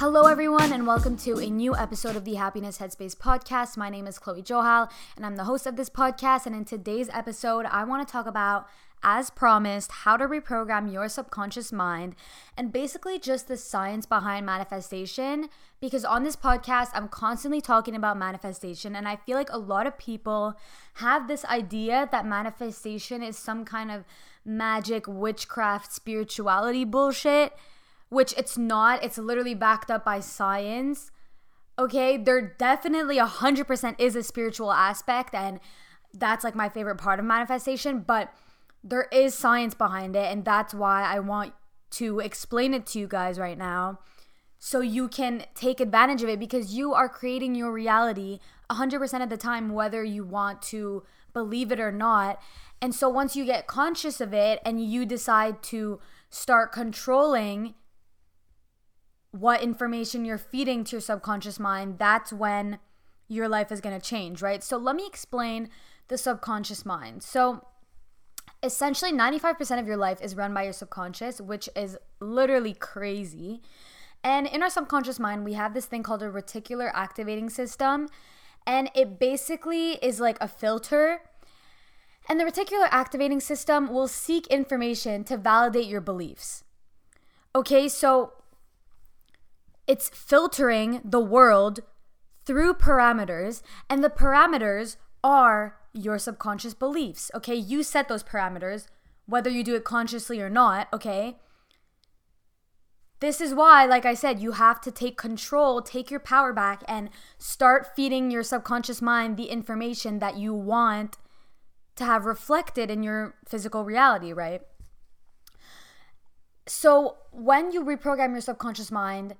Hello, everyone, and welcome to a new episode of the Happiness Headspace podcast. My name is Chloe Johal, and I'm the host of this podcast. And in today's episode, I want to talk about, as promised, how to reprogram your subconscious mind and basically just the science behind manifestation. Because on this podcast, I'm constantly talking about manifestation, and I feel like a lot of people have this idea that manifestation is some kind of magic, witchcraft, spirituality bullshit which it's not. It's literally backed up by science. Okay, there definitely 100% is a spiritual aspect, and that's like my favorite part of manifestation, but there is science behind it, and that's why I want to explain it to you guys right now so you can take advantage of it because you are creating your reality 100% of the time, whether you want to believe it or not. And so once you get conscious of it and you decide to start controlling what information you're feeding to your subconscious mind, that's when your life is going to change, right? So let me explain the subconscious mind. So essentially 95% of your life is run by your subconscious, which is literally crazy. And in our subconscious mind, we have this thing called a reticular activating system, and it basically is like a filter. And the reticular activating system will seek information to validate your beliefs. Okay, so it's filtering the world through parameters, and the parameters are your subconscious beliefs. Okay, you set those parameters, whether you do it consciously or not. Okay. This is why, like I said, you have to take control, take your power back, and start feeding your subconscious mind the information that you want to have reflected in your physical reality, right? So, when you reprogram your subconscious mind,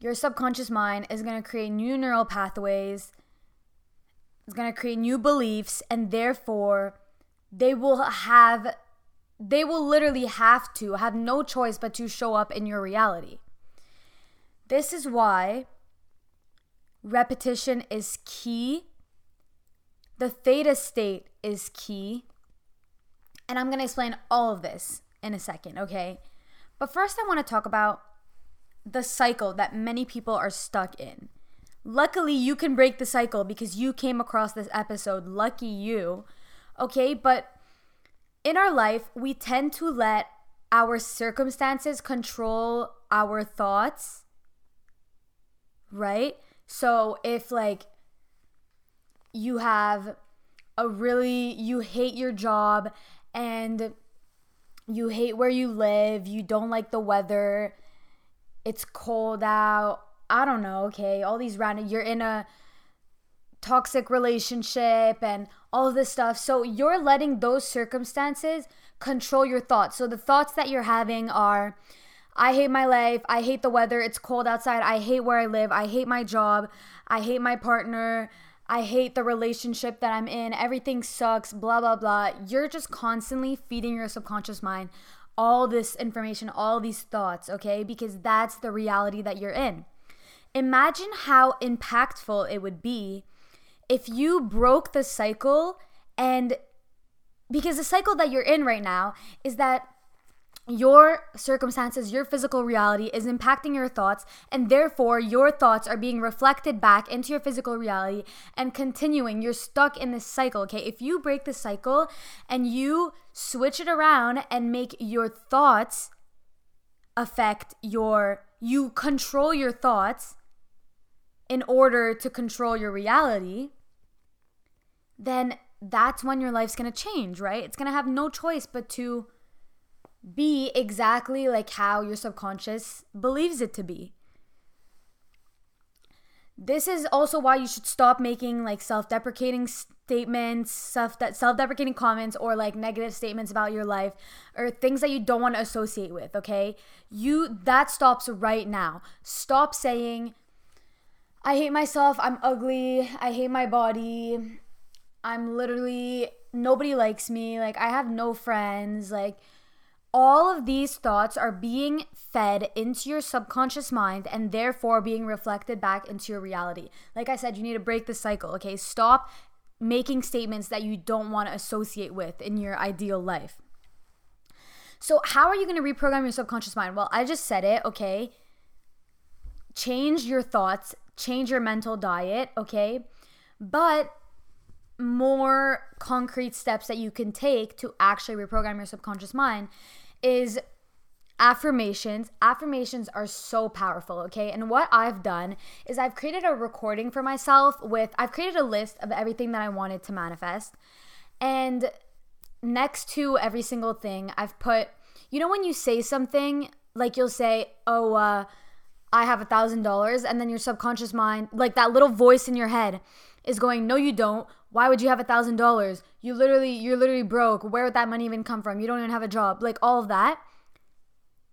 your subconscious mind is going to create new neural pathways, it's going to create new beliefs, and therefore they will have, they will literally have to have no choice but to show up in your reality. This is why repetition is key. The theta state is key. And I'm going to explain all of this in a second, okay? But first, I want to talk about the cycle that many people are stuck in. Luckily, you can break the cycle because you came across this episode. Lucky you. Okay, but in our life, we tend to let our circumstances control our thoughts. Right? So if, like, you have a really, you hate your job and you hate where you live, you don't like the weather, it's cold out. I don't know, okay, all these random, you're in a toxic relationship and all this stuff. So you're letting those circumstances control your thoughts. So the thoughts that you're having are, I hate my life. I hate the weather. It's cold outside. I hate where I live. I hate my job. I hate my partner. I hate the relationship that I'm in. Everything sucks. Blah, blah, blah. You're just constantly feeding your subconscious mind all this information, all these thoughts, okay? Because that's the reality that you're in. Imagine how impactful it would be if you broke the cycle and because the cycle that you're in right now is that your circumstances, your physical reality is impacting your thoughts, and therefore your thoughts are being reflected back into your physical reality and continuing. You're stuck in this cycle, okay? If you break the cycle and you switch it around and make your thoughts affect your, you control your thoughts in order to control your reality, then that's when your life's gonna change, right? It's gonna have no choice but to be exactly like how your subconscious believes it to be. This is also why you should stop making like self-deprecating statements, self that self-deprecating comments or like negative statements about your life or things that you don't want to associate with, okay? You that stops right now. Stop saying I hate myself, I'm ugly, I hate my body. I'm literally nobody likes me, like I have no friends, like all of these thoughts are being fed into your subconscious mind and therefore being reflected back into your reality. Like I said, you need to break the cycle, okay? Stop making statements that you don't want to associate with in your ideal life. So, how are you going to reprogram your subconscious mind? Well, I just said it, okay? change your thoughts, change your mental diet, okay? But more concrete steps that you can take to actually reprogram your subconscious mind is affirmations. Affirmations are so powerful, okay? And what I've done is I've created a recording for myself with, I've created a list of everything that I wanted to manifest. And next to every single thing, I've put, you know, when you say something, like you'll say, oh, uh, I have a thousand dollars, and then your subconscious mind, like that little voice in your head, is going, no, you don't. Why would you have a thousand dollars? You literally, you're literally broke. Where would that money even come from? You don't even have a job. Like all of that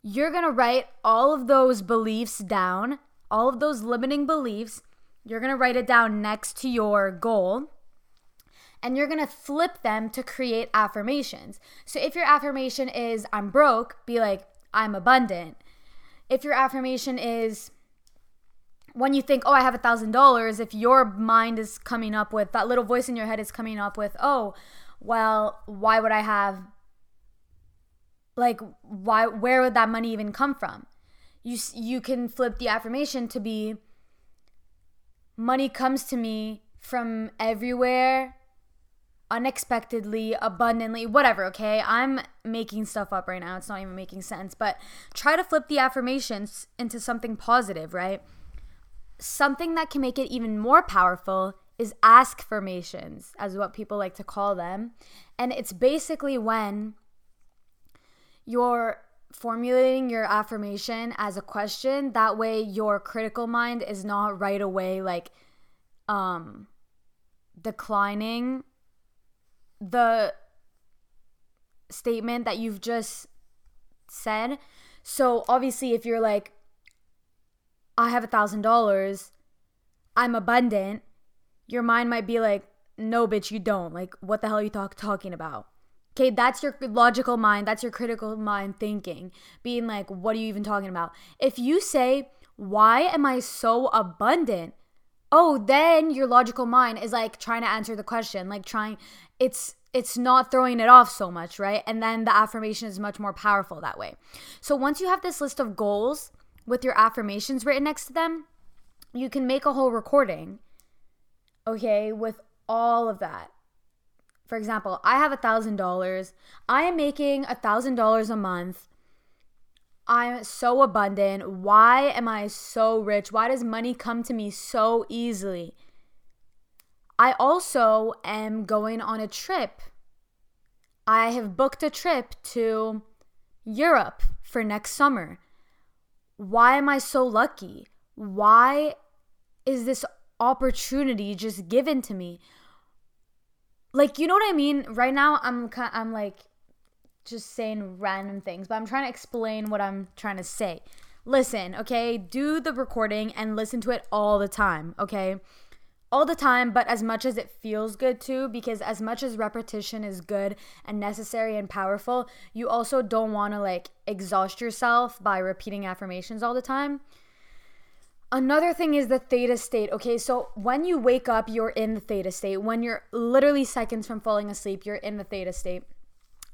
you're to write all of those beliefs down, all of those limiting beliefs. You're to write it down next to your goal. And you're to flip them to create affirmations. So if your affirmation is, I'm broke, be like, I'm abundant. If your affirmation is, when you think, oh, I have a thousand dollars, if your mind is coming up with that little voice in your head is coming up with, oh, well, why would I have like why where would that money even come from? You you can flip the affirmation to be money comes to me from everywhere unexpectedly abundantly whatever okay? I'm making stuff up right now. It's not even making sense. But try to flip the affirmations into something positive right something that can make it even more powerful is ask formations as what people like to call them. And it's basically when you're formulating your affirmation as a question that way your critical mind is not right away like um declining the statement that you've just said. So obviously if you're like i have a thousand dollars i'm abundant your mind might be like no bitch you don't like what the hell are you talk- talking about Okay, that's your logical mind, that's your critical mind thinking, being like, what are you even talking about? If you say, why am I so abundant? Oh, then your logical mind is like trying to answer the question, like trying, it's, it's not throwing it off so much, right? And then the affirmation is much more powerful that way. So once you have this list of goals with your affirmations written next to them, you can make a whole recording, okay, with all of that for example, I have a thousand dollars. I am making a thousand dollars a month. I'm so abundant. Why am I so rich? Why does money come to me so easily? I also am going on a trip. I have booked a trip to Europe for next summer. Why am I so lucky? Why is this opportunity just given to me? like you know what I mean? Right now I'm I'm like just saying random things, but I'm trying to explain what I'm trying to say. Listen, okay? Do the recording and listen to it all the time, okay? All the time, but as much as it feels good too, because as much as repetition is good and necessary and powerful, you also don't want to like exhaust yourself by repeating affirmations all the time. Another thing is the theta state. Okay, so when you wake up, you're in the theta state. When you're literally seconds from falling asleep, you're in the theta state.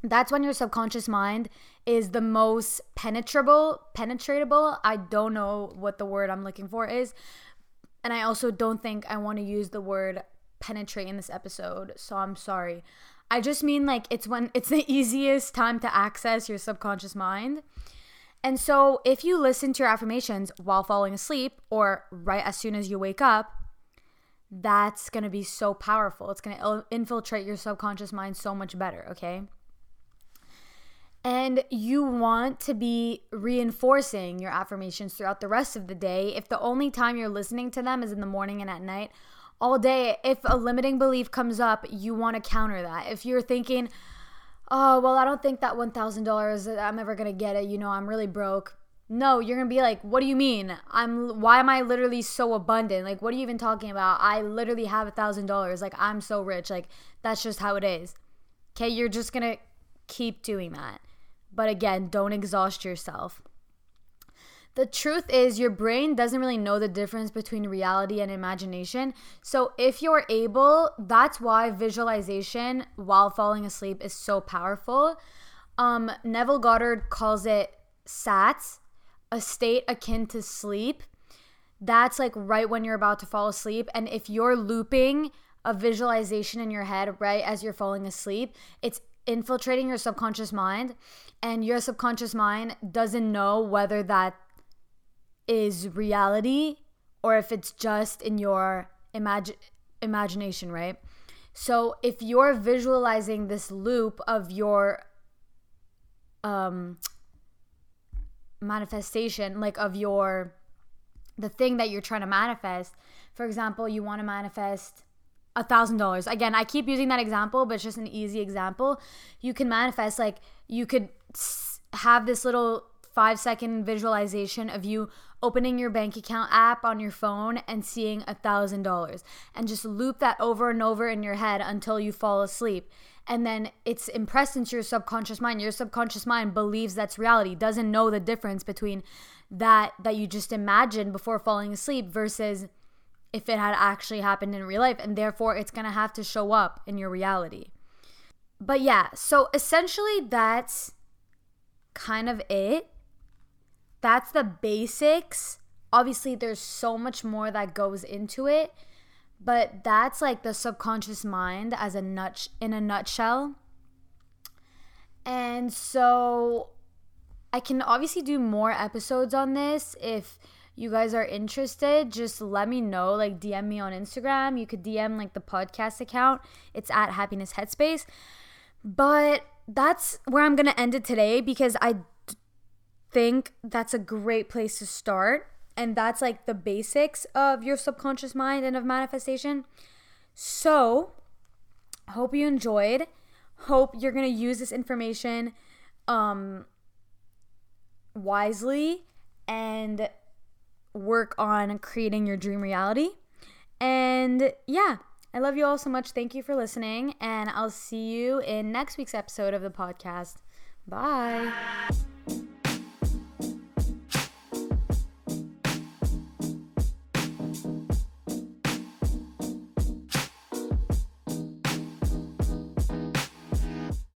That's when your subconscious mind is the most penetrable, penetratable. I don't know what the word I'm looking for is. And I also don't think I want to use the word penetrate in this episode. So I'm sorry. I just mean like it's when it's the easiest time to access your subconscious mind. And so, if you listen to your affirmations while falling asleep or right as soon as you wake up, that's going to be so powerful. It's going to infiltrate your subconscious mind so much better, okay? And you want to be reinforcing your affirmations throughout the rest of the day. If the only time you're listening to them is in the morning and at night, all day, if a limiting belief comes up, you want to counter that. If you're thinking, oh, well, I don't think that $1,000 uh, I'm ever going to get it. You know, I'm really broke. No, you're going to be like, what do you mean? I'm, why am I literally so abundant? Like, what are you even talking about? I literally have a $1,000. Like, I'm so rich. Like, that's just how it is. Okay. You're just going to keep doing that. But again, don't exhaust yourself. The truth is, your brain doesn't really know the difference between reality and imagination. So, if you're able, that's why visualization while falling asleep is so powerful. Um, Neville Goddard calls it SATS, a state akin to sleep. that's like right when you're about to fall asleep. And if you're looping a visualization in your head right as you're falling asleep, it's infiltrating your subconscious mind. And your subconscious mind doesn't know whether that is reality or if it's just in your imagine imagination, right? So if you're visualizing this loop of your um manifestation, like of your the thing that you're trying to manifest. For example, you want to manifest a thousand dollars. Again, I keep using that example, but it's just an easy example. You can manifest like you could have this little five second visualization of you opening your bank account app on your phone and seeing a thousand dollars and just loop that over and over in your head until you fall asleep and then it's impressed into your subconscious mind your subconscious mind believes that's reality doesn't know the difference between that that you just imagined before falling asleep versus if it had actually happened in real life and therefore it's to have to show up in your reality but yeah so essentially that's kind of it that's the basics. Obviously, there's so much more that goes into it, but that's like the subconscious mind as a nut in a nutshell. And so I can obviously do more episodes on this if you guys are interested, just let me know. Like, DM me on Instagram. You could DM like the podcast account, it's at Happiness Headspace. But that's where I'm to end it today because I think that's a great place to start. And that's like the basics of your subconscious mind and of manifestation. So, hope you enjoyed. Hope you're to use this information um, wisely and work on creating your dream reality. And yeah, I love you all so much. Thank you for listening. And I'll see you in next week's episode of the podcast. Bye.